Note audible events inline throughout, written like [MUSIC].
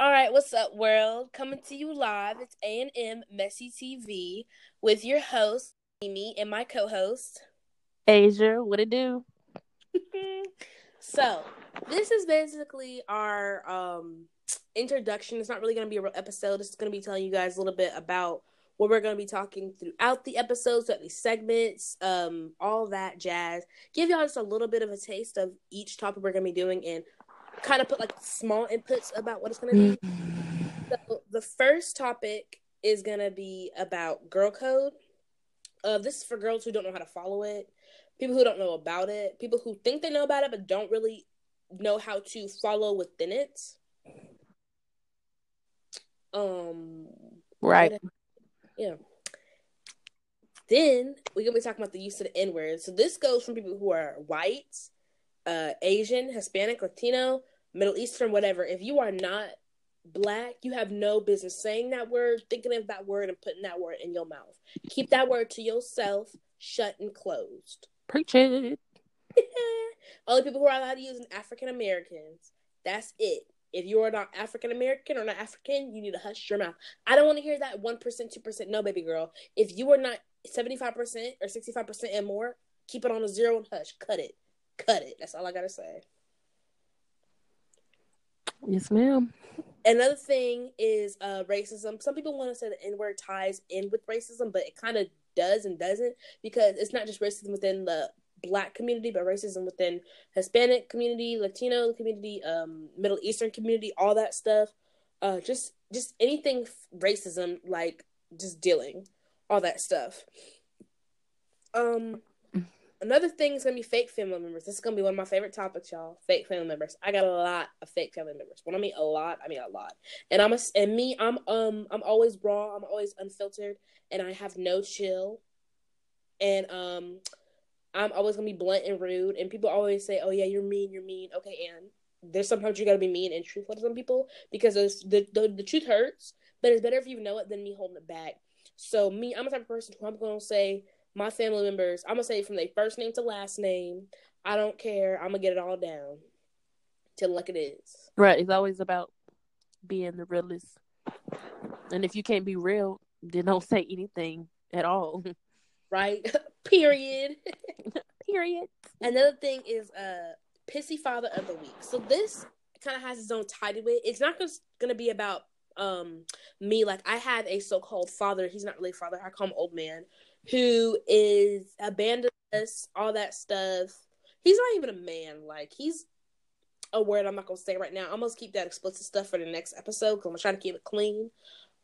All right, what's up, world? Coming to you live. It's A and M Messy TV with your host Amy and my co-host Asia. What it do? [LAUGHS] so this is basically our um introduction. It's not really going to be a real episode. It's going to be telling you guys a little bit about what we're going to be talking throughout the episodes, throughout these segments, um, all that jazz. Give y'all just a little bit of a taste of each topic we're going to be doing and kind of put like small inputs about what it's going to be. so the first topic is going to be about girl code. Uh, this is for girls who don't know how to follow it, people who don't know about it, people who think they know about it but don't really know how to follow within it. Um, right. Yeah. Then we're gonna be talking about the use of the N word. So this goes from people who are white, uh, Asian, Hispanic, Latino, Middle Eastern, whatever. If you are not black, you have no business saying that word, thinking of that word, and putting that word in your mouth. Keep that word to yourself, shut and closed. Preach it. [LAUGHS] Only people who are allowed to use it African Americans. That's it. If you are not African American or not African, you need to hush your mouth. I don't want to hear that 1%, 2%. No, baby girl. If you are not 75% or 65% and more, keep it on a zero and hush. Cut it. Cut it. That's all I got to say. Yes, ma'am. Another thing is uh, racism. Some people want to say the N word ties in with racism, but it kind of does and doesn't because it's not just racism within the black community, but racism within Hispanic community, Latino community, um, Middle Eastern community, all that stuff. Uh, just just anything racism, like just dealing, all that stuff. Um, another thing is gonna be fake family members. This is gonna be one of my favorite topics, y'all. Fake family members. I got a lot of fake family members. When I mean a lot, I mean a lot. And I'm a, and me, I'm um I'm always raw. I'm always unfiltered, and I have no chill. And um I'm always gonna be blunt and rude, and people always say, "Oh yeah, you're mean, you're mean." Okay, and there's sometimes you gotta be mean and truthful to some people because the, the the truth hurts, but it's better if you know it than me holding it back. So me, I'm the type of person who I'm gonna say my family members. I'm gonna say from their first name to last name. I don't care. I'm gonna get it all down till like it is. Right. It's always about being the realest, and if you can't be real, then don't say anything at all. [LAUGHS] Right. [LAUGHS] Period. [LAUGHS] Period. Another thing is uh pissy father of the week. So this kind of has its own title. It. It's not just gonna be about um me. Like I have a so-called father. He's not really father. I call him old man, who is abandoned us, all that stuff. He's not even a man. Like he's a word I'm not gonna say right now. I'm gonna keep that explicit stuff for the next episode because I'm gonna try to keep it clean.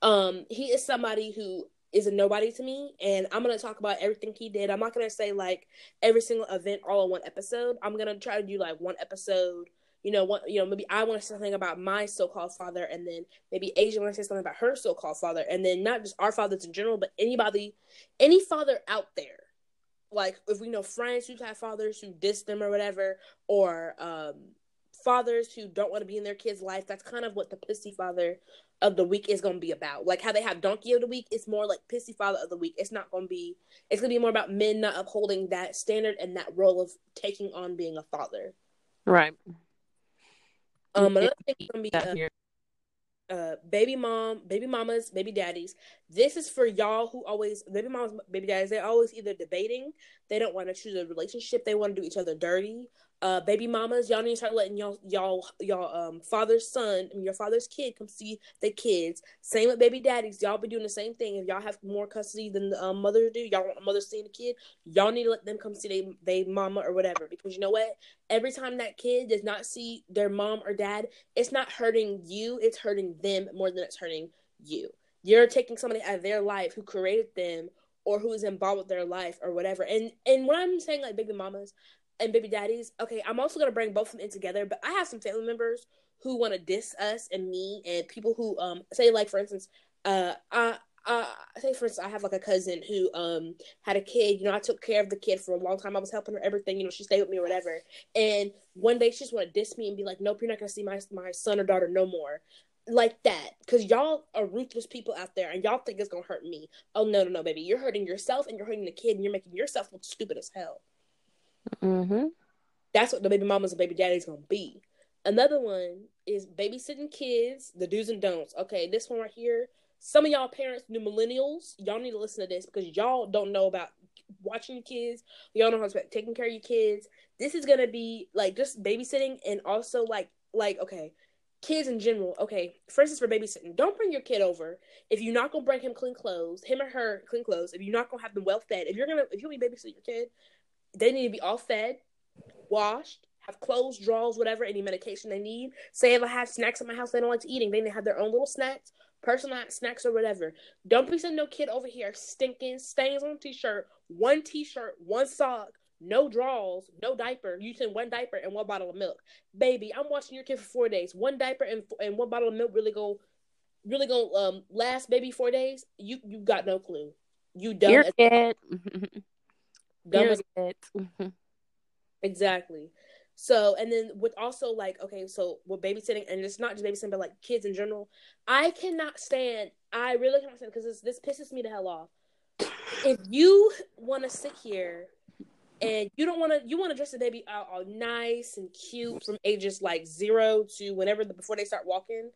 Um, he is somebody who is a nobody to me and i'm to talk about everything he did i'm not to say like every single event all in one episode i'm to try to do like one episode you know what you know maybe i want to say something about my so-called father and then maybe asia want to say something about her so-called father and then not just our fathers in general but anybody any father out there like if we know friends who have fathers who diss them or whatever or um fathers who don't want to be in their kids life that's kind of what the pissy father of the week is going to be about. Like how they have donkey of the week, it's more like pissy father of the week. It's not going to be. It's going to be more about men not upholding that standard and that role of taking on being a father. Right. Um, another thing is to be. Uh, uh, baby mom, baby mamas, baby daddies. This is for y'all who always baby mamas, baby daddies. They're always either debating, they don't want to choose a relationship, they want to do each other dirty, uh baby mamas y'all need to start letting y'all y'all y'all um father's son and your father's kid come see the kids. Same with baby daddies. Y'all be doing the same thing. If y'all have more custody than the um, mother do y'all want a mother seeing the kid y'all need to let them come see they they mama or whatever. Because you know what? Every time that kid does not see their mom or dad it's not hurting you it's hurting them more than it's hurting you. You're taking somebody out of their life who created them or who is involved with their life or whatever. And and when i'm saying like baby mamas and baby daddies. Okay, I'm also gonna bring both of them in together, but I have some family members who want to diss us and me, and people who um say like for instance, uh, I. Uh, say for instance, I have like a cousin who um had a kid. You know, I took care of the kid for a long time. I was helping her everything. You know, she stayed with me or whatever. And one day she just want to diss me and be like, "Nope, you're not gonna see my my son or daughter no more." Like that, because y'all are ruthless people out there, and y'all think it's gonna hurt me. Oh no, no, no, baby, you're hurting yourself and you're hurting the kid, and you're making yourself look stupid as hell. Mm-hmm. That's what the baby mamas and baby daddies gonna be. Another one is babysitting kids, the do's and don'ts. Okay, this one right here. Some of y'all parents, new millennials, y'all need to listen to this because y'all don't know about watching your kids. Y'all know how to taking care of your kids. This is gonna be like just babysitting and also like like okay, kids in general. Okay, for instance, for babysitting, don't bring your kid over if you're not gonna bring him clean clothes, him or her clean clothes. If you're not gonna have them well fed, if you're gonna if you're gonna babysit your kid, they need to be all fed, washed, have clothes, drawers, whatever, any medication they need. Say if I have snacks at my house they don't like to eating, they need to have their own little snacks, personalized snacks or whatever. Don't be sending no kid over here stinking, stains on t-shirt, one t-shirt, one sock, no drawers, no diaper. You send one diaper and one bottle of milk. Baby, I'm watching your kid for four days. One diaper and, and one bottle of milk really go really gonna um last baby four days. You you got no clue. You dumb. You're dumb [LAUGHS] You're [LAUGHS] exactly. So, and then with also like, okay, so with babysitting, and it's not just babysitting, but like kids in general, I cannot stand, I really cannot stand because this, this pisses me the hell off. [LAUGHS] If you want to sit here and you don't want to, you want to dress the baby out all nice and cute from ages like zero to whenever the, before they start walking,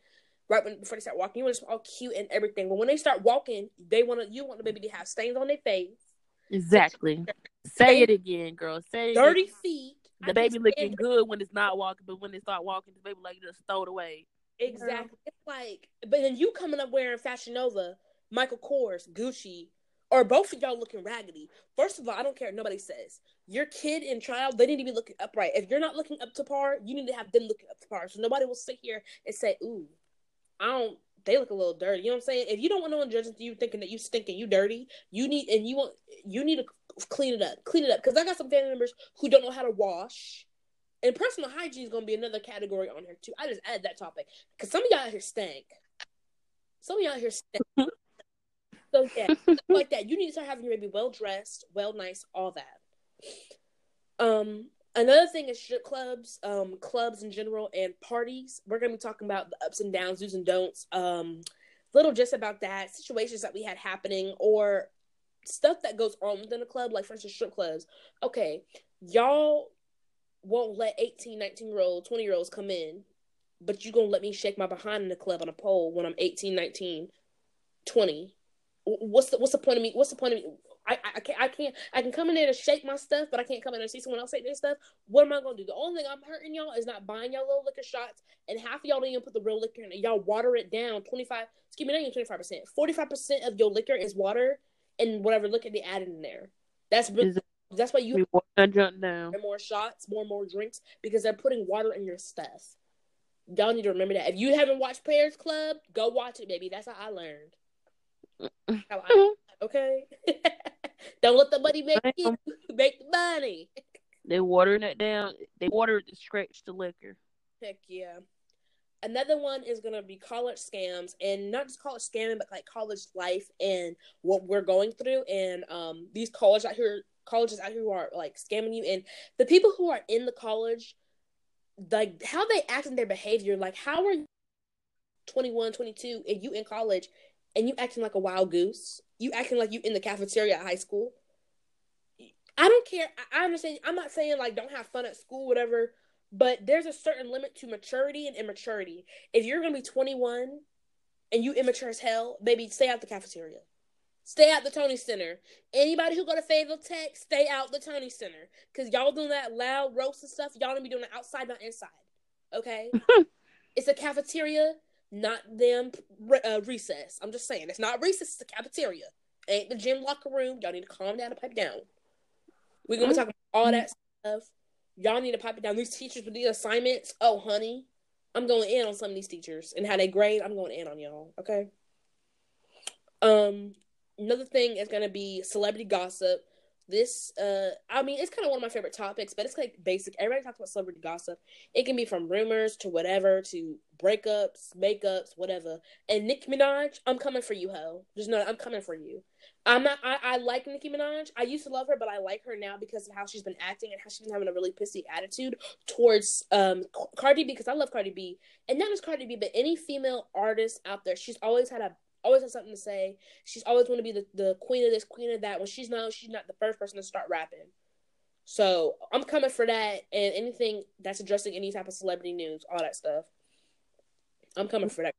right when before they start walking, you want to all cute and everything. But when they start walking, they want to, you want the baby to have stains on their face. Exactly. Say it again, girl. Say dirty feet the baby looking good when it's not walking, but when they start walking, the baby like just throw it away. Exactly. It's like, but then you coming up wearing Fashion Nova, Michael Kors, Gucci, or both of y'all looking raggedy. First of all, I don't care. Nobody says your kid and child they need to be looking upright. If you're not looking up to par, you need to have them looking up to par. So nobody will sit here and say, "Ooh, I don't." They look a little dirty. You know what I'm saying? If you don't want no one judging you thinking that you stinking, you dirty, you need and you want you need to clean it up, clean it up. Because I got some family members who don't know how to wash. And personal hygiene is going to be another category on here too. I just add that topic because some of y'all here stink. Some of y'all here stink. so yeah, [LAUGHS] like that. You need to start having your baby well dressed, well nice, all that. Um, another thing is strip clubs, um, clubs in general, and parties. We're gonna be talking about the ups and downs, do's and don'ts. Um, little just about that situations that we had happening, or stuff that goes on within a club, like for instance, strip clubs. Okay, y'all won't let 18, 19 year old, 20 year olds come in, but you gonna let me shake my behind in the club on a pole when I'm 18, 19, 20. What's the what's the point of me? What's the point of me? I, I, can't I can't I can come in there to shake my stuff, but I can't come in there and see someone else shake their stuff. What am I gonna do? The only thing I'm hurting y'all is not buying y'all little liquor shots, and half of y'all don't even put the real liquor in it. Y'all water it down. Twenty five, excuse me, not even twenty five percent. Forty five percent of your liquor is water, and whatever look at the added in there. That's really, that's why you down. more shots, more and more drinks because they're putting water in your stuff. Y'all need to remember that. If you haven't watched Players Club, go watch it, baby. That's how I learned. [LAUGHS] How I, okay. [LAUGHS] Don't let the money make you [LAUGHS] make the money. They watering it down. They watered to scratch the liquor. Heck yeah. Another one is to be college scams, and not just college scamming, but like college life and what we're going through, and um, these college out here, colleges out here who are like scamming you, and the people who are in the college, like how they act in their behavior, like how are you 21, 22, and you in college, and you acting like a wild goose, you acting like you in the cafeteria at high school. I don't care. I understand. I'm not saying like don't have fun at school, whatever but there's a certain limit to maturity and immaturity. If you're gonna be 21 and you immature as hell, baby, stay out the cafeteria. Stay out the Tony Center. Anybody who go to Fayetteville Tech, stay out the Tony Center. Cause y'all doing that loud roast and stuff, y'all gonna be doing it outside, not inside. Okay? [LAUGHS] it's a cafeteria, not them uh, recess. I'm just saying, it's not recess, it's a cafeteria. Ain't the gym locker room. Y'all need to calm down and pipe down. We're gonna talk about all that stuff y'all need to pipe it down. These teachers with these assignments, oh honey, I'm going in on some of these teachers and how they grade. I'm going in on y'all. Okay. Um, another thing is gonna be celebrity gossip. This, uh, I mean, it's kind of one of my favorite topics, but it's like basic. Everybody talks about celebrity gossip. It can be from rumors to whatever to breakups, makeups, whatever. And Nicki Minaj, I'm coming for you, ho. Just know I'm coming for you. I'm not. I, I like Nicki Minaj. I used to love her, but I like her now because of how she's been acting and how she's been having a really pissy attitude towards um Cardi B. Because I love Cardi B, and not just Cardi B, but any female artist out there. She's always had a always had something to say. She's always want to be the, the queen of this, queen of that. When she's not, she's not the first person to start rapping. So I'm coming for that, and anything that's addressing any type of celebrity news, all that stuff. I'm coming for that.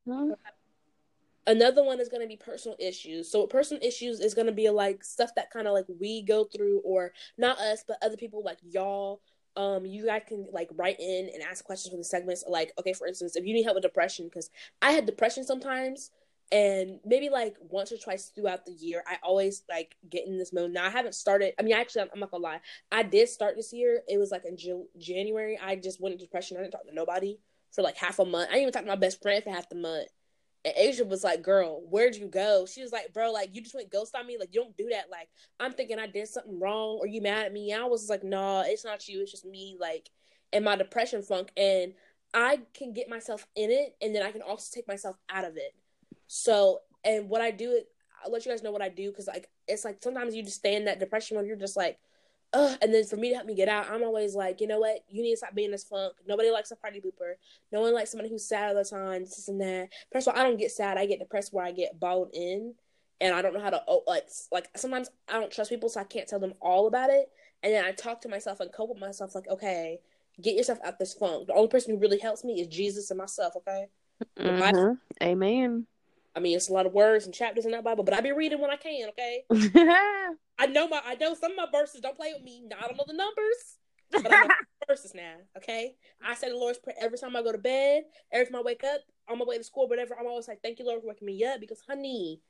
Another one is going to be personal issues. So personal issues is going to be like stuff that kind of like we go through, or not us, but other people like y'all. Um, you guys can like write in and ask questions for the segments. Like, okay, for instance, if you need help with depression, because I had depression sometimes, and maybe like once or twice throughout the year, I always like get in this mode. Now I haven't started. I mean, actually, I'm, I'm not gonna lie. I did start this year. It was like in January. I just went into depression. I didn't talk to nobody for like half a month. I didn't even talk to my best friend for half the month. And Asia was like, "Girl, where'd you go?" She was like, "Bro, like you just went ghost on me. Like you don't do that. Like I'm thinking I did something wrong, or you mad at me?" And I was like, "No, nah, it's not you. It's just me. Like in my depression funk, and I can get myself in it, and then I can also take myself out of it. So, and what I do, I'll let you guys know what I do because like it's like sometimes you just stay in that depression when you're just like." Ugh. And then for me to help me get out, I'm always like, you know what? You need to stop being this funk. Nobody likes a party pooper. No one likes somebody who's sad all the time. This and that. First of all, I don't get sad. I get depressed where I get balled in, and I don't know how to oh, like like sometimes I don't trust people, so I can't tell them all about it. And then I talk to myself and cope with myself, like, okay, get yourself out this funk. The only person who really helps me is Jesus and myself. Okay. Mm-hmm. Amen. I mean, it's a lot of words and chapters in that Bible, but I be reading when I can. Okay. [LAUGHS] I know my I know some of my verses. Don't play with me. I don't know the numbers, but I know [LAUGHS] verses now. Okay. I say the Lord's prayer every time I go to bed. Every time I wake up on my way to school, whatever. I'm always like, "Thank you, Lord, for waking me up." Because, honey,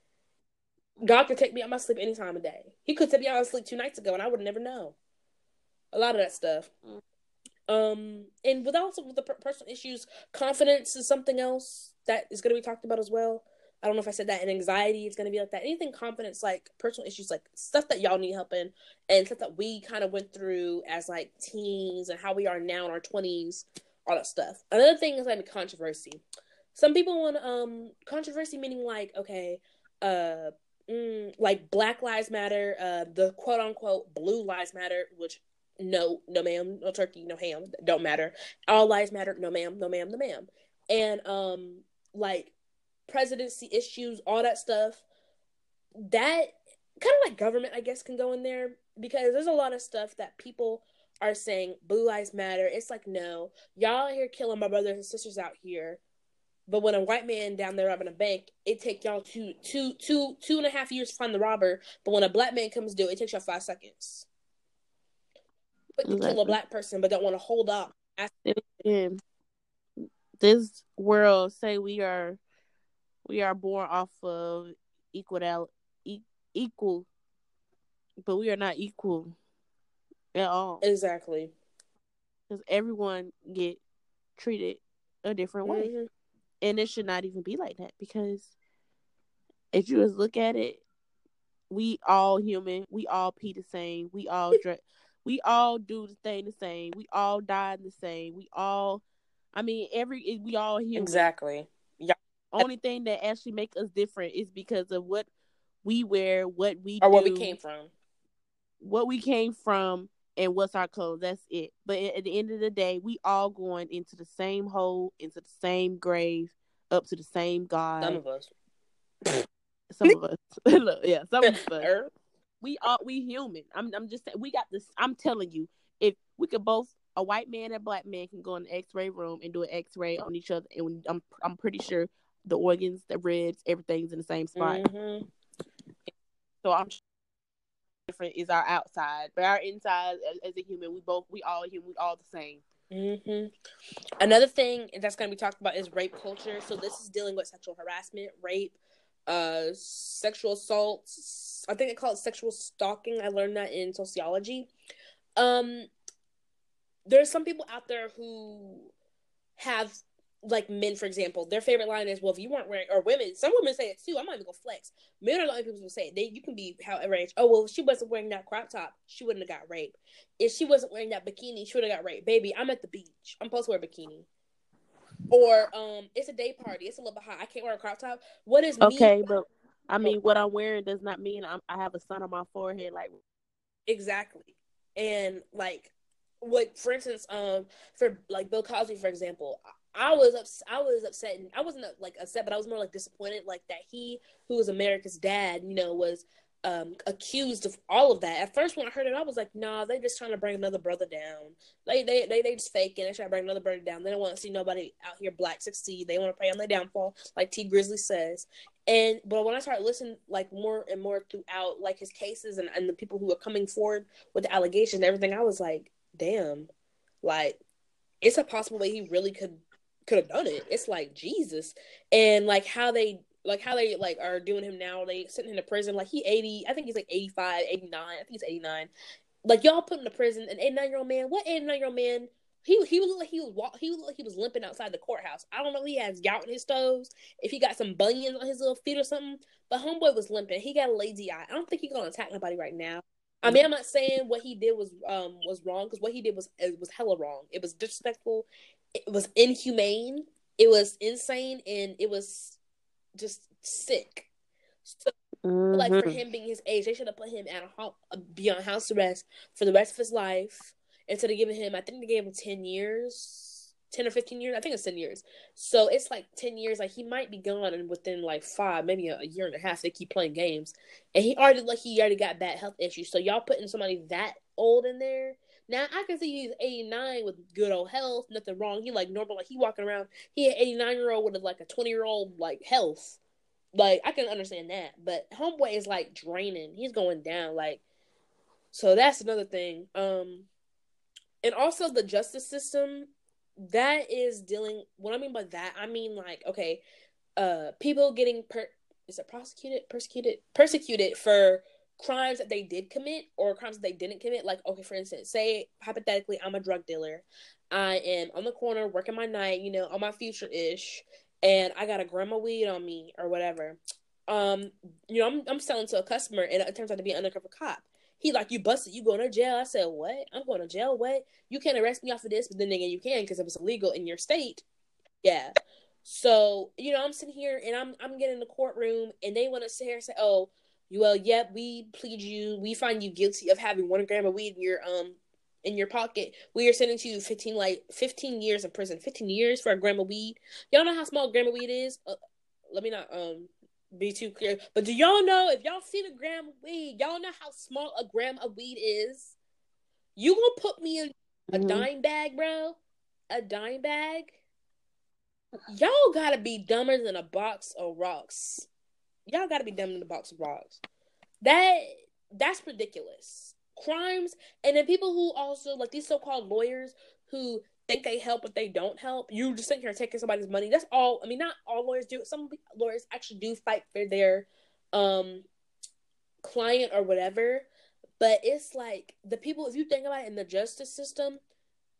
God could take me out my sleep any time of day. He could take me out of sleep two nights ago, and I would never know. A lot of that stuff. Um, and with also with the personal issues, confidence is something else that is going to be talked about as well. I don't know if I said that. And anxiety is going to be like that. Anything confidence, like personal issues, like stuff that y'all need help in, and stuff that we kind of went through as like teens and how we are now in our twenties, all that stuff. Another thing is like controversy. Some people want um controversy meaning like okay, uh, mm, like Black Lives Matter, uh, the quote unquote Blue Lives Matter, which no, no ma'am, no turkey, no ham, don't matter. All lives matter, no ma'am, no ma'am, no ma'am. And um, like presidency issues, all that stuff. That kind of like government, I guess, can go in there because there's a lot of stuff that people are saying blue lives matter. It's like no, y'all are here killing my brothers and sisters out here. But when a white man down there robbing a bank, it take y'all two, two, two, two and a half years to find the robber. But when a black man comes to do it, it takes y'all five seconds. But you kill a black person, but don't want to hold up. This world say we are we are born off of equal equal, but we are not equal at all. Exactly, because everyone get treated a different way, mm-hmm. and it should not even be like that. Because if you just look at it, we all human. We all pee the same. We all [LAUGHS] dress. we all do the thing the same. We all die the same. We all, I mean, every we all human. Exactly. Only thing that actually make us different is because of what we wear, what we or do, where we came from, what we came from, and what's our code. That's it. But at the end of the day, we all going into the same hole, into the same grave, up to the same God. Some of us. some of us. [LAUGHS] Look, yeah, some of us. We are we human. I'm I'm just saying we got this. I'm telling you, if we could both a white man and a black man can go in the X-ray room and do an X-ray on each other, and I'm I'm pretty sure the organs, the ribs, everything's in the same spot. Mm-hmm. So I'm different is our outside, but our inside as, as, a human, we both we all human, we all the same. Mm-hmm. Another thing that's going to be talked about is rape culture. So this is dealing with sexual harassment, rape, uh, sexual assault. I think they call it sexual stalking. I learned that in sociology. Um, there's some people out there who have like men, for example, their favorite line is, "Well, if you weren't wearing," or women. Some women say it too. I'm not even gonna flex. Men are the only people who say it. They, you can be however age. Oh well, if she wasn't wearing that crop top, she wouldn't have got raped. If she wasn't wearing that bikini, she would have got raped. Baby, I'm at the beach. I'm supposed to wear a bikini. Or um, it's a day party. It's a little bit hot. I can't wear a crop top. What is okay? Me? But I mean, what I'm wearing does not mean I'm, I have a sun on my forehead. Like exactly, and like what, for instance, um, for like Bill Cosby, for example, I was ups- I was upset and I wasn't like upset, but I was more like disappointed, like that he, who was America's dad, you know, was um, accused of all of that. At first, when I heard it, I was like, "Nah, they just trying to bring another brother down. They they they they just faking. They try to bring another brother down. They don't want to see nobody out here black succeed. They want to pray on their downfall, like Tee Grizzley says." And but when I started listening, like more and more throughout, like his cases and and the people who are coming forward with the allegations and everything, I was like, "Damn, like it's a possible way he really could could have done it. It's like Jesus, and like how they like how they like are doing him now. They sent him to prison. Like he eighty, I think he's like 85, 89. I think he's eighty nine. Like y'all put him to prison. An eighty nine year old man. What eighty nine year old man? He he was like he was walk, he was like he was limping outside the courthouse. I don't know if he has gout in his toes, if he got some bunions on his little feet or something. But homeboy was limping. He got a lazy eye. I don't think he's gonna attack nobody right now. I mean, I'm not saying what he did was um was wrong because what he did was it was hella wrong. It was disrespectful. It was inhumane. It was insane, and it was just sick. So, mm-hmm. like for mm-hmm. him being his age, they should have put him at a uh, beyond house arrest for the rest of his life instead of giving him. I think they gave him ten years, ten or fifteen years. I think it's ten years. So it's like ten years. Like he might be gone, and within like five, maybe a, a year and a half, they keep playing games. And he already like he already got bad health issues. So y'all putting somebody that old in there. Now I can see he's 89 with good old health, nothing wrong. He like normal, like he walking around. He an 89 year old with like a 20 year old like health. Like I can understand that, but homeboy is like draining. He's going down. Like so that's another thing. Um, and also the justice system that is dealing. What I mean by that, I mean like okay, uh, people getting per is it prosecuted, persecuted, persecuted for crimes that they did commit or crimes that they didn't commit. Like, okay, for instance, say hypothetically, I'm a drug dealer. I am on the corner working my night, you know, on my future ish, and I got a grandma weed on me or whatever. Um, you know, I'm I'm selling to a customer, and it turns out to be an undercover cop. He like, you busted, you going to jail. I said, what? I'm going to jail. What? You can't arrest me off of this, but then again, you can because it was illegal in your state. Yeah. So you know, I'm sitting here and I'm I'm getting in the courtroom, and they want to sit here and say, oh well, yep, we plead you, we find you guilty of having one gram of weed in your um in your pocket. We are sentencing you fifteen like fifteen years in prison. Fifteen years for a gram of weed. Y'all know how small a gram of weed is? Uh, let me not um be too clear, but do y'all know if y'all see the gram of weed, y'all know how small a gram of weed is? You gonna put me in a mm-hmm. dime bag, bro? A dime bag? Y'all gotta be dumber than a box of rocks y'all got to be dumb in the box of rocks. That that's ridiculous. Crimes, and then people who also like these so-called lawyers who think they help but they don't help. You just sit here taking somebody's money. That's all. I mean, not all lawyers do. Some lawyers actually do fight for their um client or whatever. But it's like the people. If you think about it in the justice system,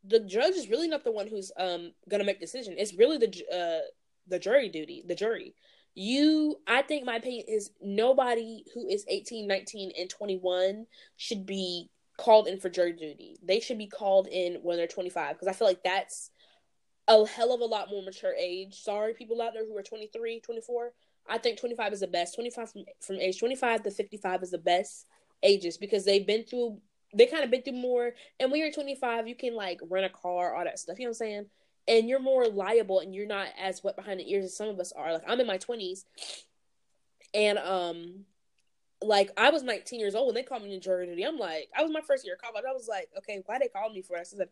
the judge is really not the one who's um gonna make decision. It's really the uh the jury duty, the jury you i think my opinion is nobody who is 18 19 and 21 should be called in for jury duty. They should be called in when they're 25 because i feel like that's a hell of a lot more mature age. Sorry people out there who are 23 24 i think 25 is the best. 25 from, from age 25 to 55 is the best ages because they've been through they kind of been through more. And when you're 25 you can like rent a car all that stuff you know what i'm saying and you're more liable and you're not as wet behind the ears as some of us are. Like I'm in my twenties, and um, like I was 19 years old when they called me in jury duty. I'm like, I was my first year of college. I was like, okay, why they called me for? I said,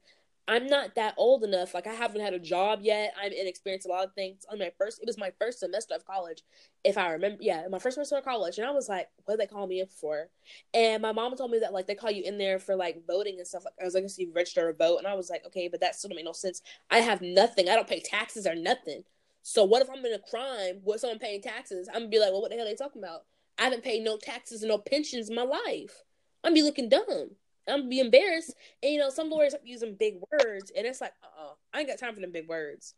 I'm not that old enough. Like I haven't had a job yet. I'm inexperienced a lot of things. On my first, it was my first semester of college, if I remember. Yeah, my first semester of college, and I was like, "What did they call me in for?" And my mom told me that like they call you in there for like voting and stuff. Like I was like, "So you register a vote," and I was like, "Okay, but that still don't make no sense. I have nothing. I don't pay taxes or nothing. So what if I'm in a crime with someone paying taxes? I'm gonna be like, well, what the hell are they talking about? I haven't paid no taxes and no pensions in my life. I'm be looking dumb." I'm be embarrassed. And you know, some lawyers are using big words, and it's like, uh, uh I ain't got time for them big words.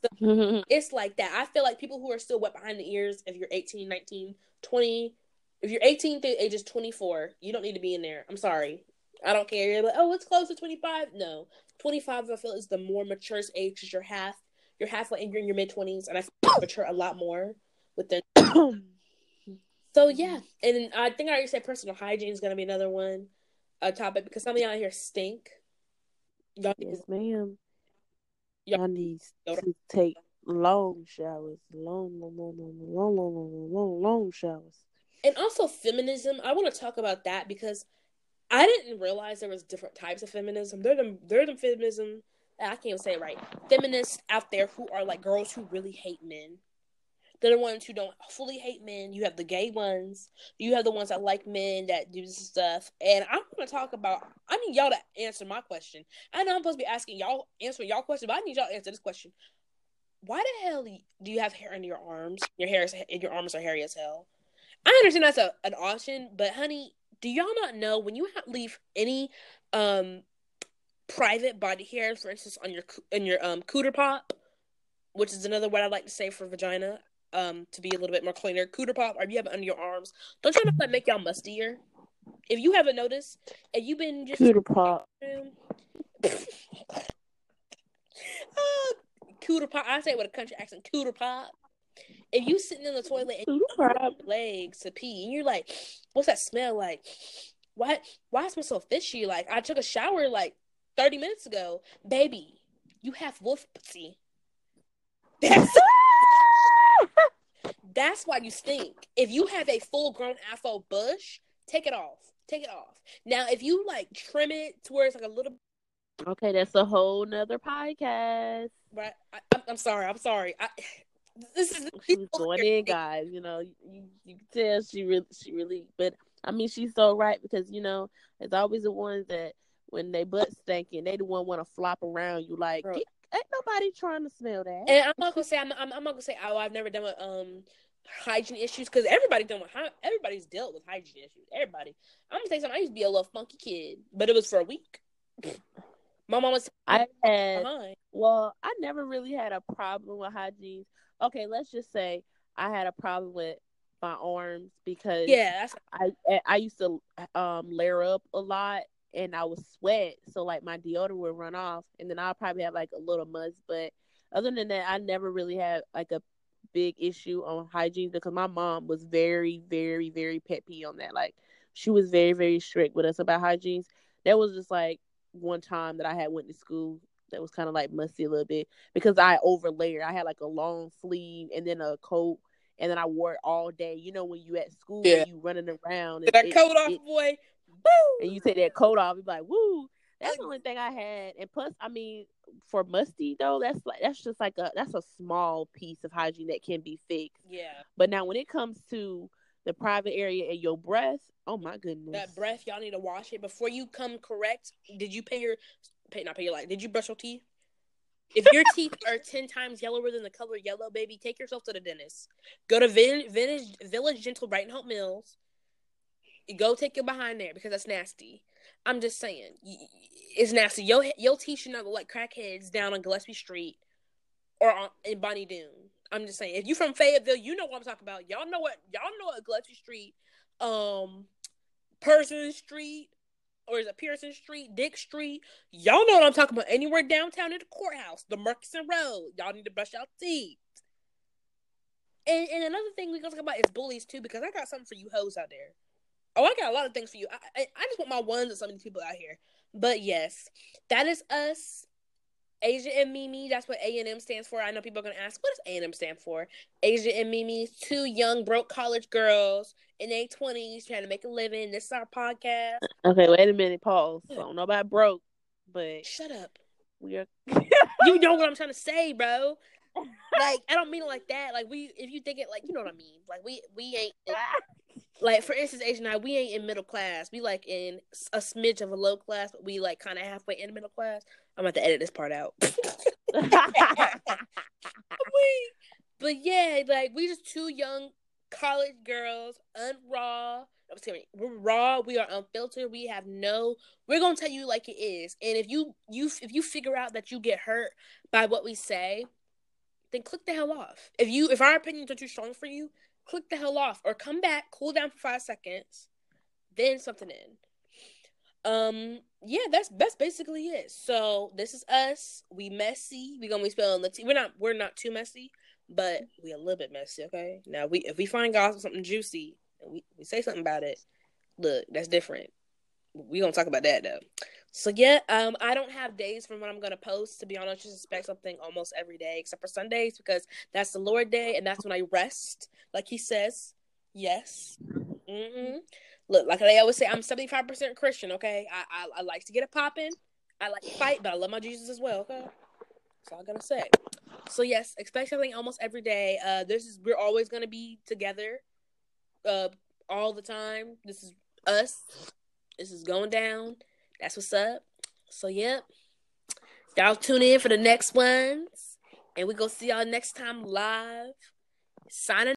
So [LAUGHS] it's like that. I feel like people who are still wet behind the ears, if you're 18, 19, 20, if you're 18 to ages 24, you don't need to be in there. I'm sorry. I don't care. You're like, oh, it's close to 25. No, 25 I feel is the more mature age because you're half, you're halfway, and you're in your mid 20s, and I feel mature a lot more within. [COUGHS] so yeah, and I think I already said personal hygiene is gonna be another one a topic because some of y'all here stink. Y'all yes, ma'am. Y'all, need to take long showers, long, long, long, long, long, long, long, long, showers. And also feminism. I want to talk about that because I didn't realize there was different types of feminism. They're the they're feminism. I can't even say it right. Feminists out there who are like girls who really hate men. They're the ones who don't fully hate men. You have the gay ones. You have the ones that like men that do this stuff. And I'm to talk about. I need y'all to answer my question. I know I'm supposed to be asking y'all answering y'all question, but I need y'all to answer this question. Why the hell do you have hair in your arms? Your hair is, your arms are hairy as hell. I understand that's a, an option, but honey, do y'all not know when you have, leave any um private body hair, for instance, on your in your um cooter pop, which is another word I like to say for vagina, um, to be a little bit more cleaner. Cooter pop, or you have it under your arms. Don't you know that make y'all mustier? If you haven't noticed, if you've been just cooter pop. uh, [LAUGHS] cooter pop. I say it with a country accent. Cooter pop if you sitting in the toilet and you legs to pee and you're like, what's that smell like? Why why I smell so fishy? Like I took a shower like 30 minutes ago. Baby, you have wolf pussy. [LAUGHS] That's [LAUGHS] That's why you stink. If you have a full grown afro bush, take it off. Take it off. Now if you like trim it to where it's like a little Okay, that's a whole nother podcast. Right. I, am sorry. I'm sorry. I, this is she's going in, guys. You know, you you can tell she really she really. But I mean, she's so right because you know, it's always the ones that when they butt stinking, they the one want to flop around you like. Ain't nobody trying to smell that. And I'm not gonna say I'm, I'm, I'm not gonna say oh I've never done with um hygiene issues because everybody done with everybody's dealt with hygiene issues. Everybody. I'm gonna say something. I used to be a little funky kid, but it was for a week. My mom was. I had. Behind. Well, I never really had a problem with hygiene okay, let's just say I had a problem with my arms because yeah, I I used to um layer up a lot and I would sweat, so like my deodorant would run off, and then I'll probably have like a little muzz. But other than that, I never really had like a big issue on hygiene because my mom was very, very, very pet peeve on that. Like she was very, very strict with us about hygiene. That was just like one time that I had went to school that was kind of like musty a little bit because I overlayer. I had like a long sleeve and then a coat, and then I wore it all day. You know, when you at school, yeah. you running around. Get that it, coat off, it, boy. And you take that coat off, you be like, woo. That's the only thing I had. And plus, I mean, for musty though, that's like that's just like a that's a small piece of hygiene that can be fixed. Yeah. But now when it comes to the private area and your breath, oh my goodness. That breath, y'all need to wash it before you come correct. Did you pay your pay not pay your light. Did you brush your teeth? If your [LAUGHS] teeth are ten times yellower than the color yellow, baby, take yourself to the dentist. Go to Vin- Village Village Dental Brighton Hope Mills. Go take your behind there because that's nasty. I'm just saying, it's nasty. Your your teeth should not look like crackheads down on Gillespie Street or on, in Bonnie Doon. I'm just saying, if you from Fayetteville, you know what I'm talking about. Y'all know what y'all know what Gillespie Street, um, Person Street, or is it Pearson Street, Dick Street? Y'all know what I'm talking about. Anywhere downtown in the courthouse, the Murchison Road. Y'all need to brush your teeth. And, and another thing we gonna talk about is bullies too, because I got something for you hoes out there. Oh, I got a lot of things for you. I, I, I just want my ones and some of these people out here. But yes, that is us. Asia and Mimi, that's what A and M stands for. I know people are gonna ask, what does A and M stand for? Asia and Mimi, two young broke college girls in their twenties trying to make a living. This is our podcast. Okay, wait a minute, pause. I don't know about broke, but shut up. We are. [LAUGHS] you know what I'm trying to say, bro. [LAUGHS] Like I don't mean it like that. Like we, if you think it like you know what I mean. Like we, we ain't. [LAUGHS] like for instance, Asian I, we ain't in middle class. We like in a smidge of a low class, but we like kind of halfway in middle class. I'm about to edit this part out. [LAUGHS] we, but yeah, like we just two young college girls, unraw. I'm kidding. We're raw. We are unfiltered. We have no. We're gonna tell you like it is. And if you you if you figure out that you get hurt by what we say, then click the hell off. If you if our opinions are too strong for you, click the hell off or come back, cool down for five seconds, then something in. Um yeah that's that's basically it. So this is us. We messy. We gonna be spelling the t we're not we're not too messy but we a little bit messy okay? Now we if we find gossip something juicy and we, we say something about it look that's different. We gonna talk about that though so yeah um i don't have days from when i'm gonna post to be honest just expect something almost every day except for sundays because that's the lord day and that's when i rest like he says yes Mm-hmm. Look, like they always say, I'm 75% Christian, okay? I, I, I like to get it popping. I like to fight, but I love my Jesus as well, okay? That's all I'm gonna say. So yes, expect something almost every day. Uh this is we're always gonna be together uh all the time. This is us. This is going down. That's what's up. So yep. Y'all tune in for the next ones. And we go see y'all next time live. Signing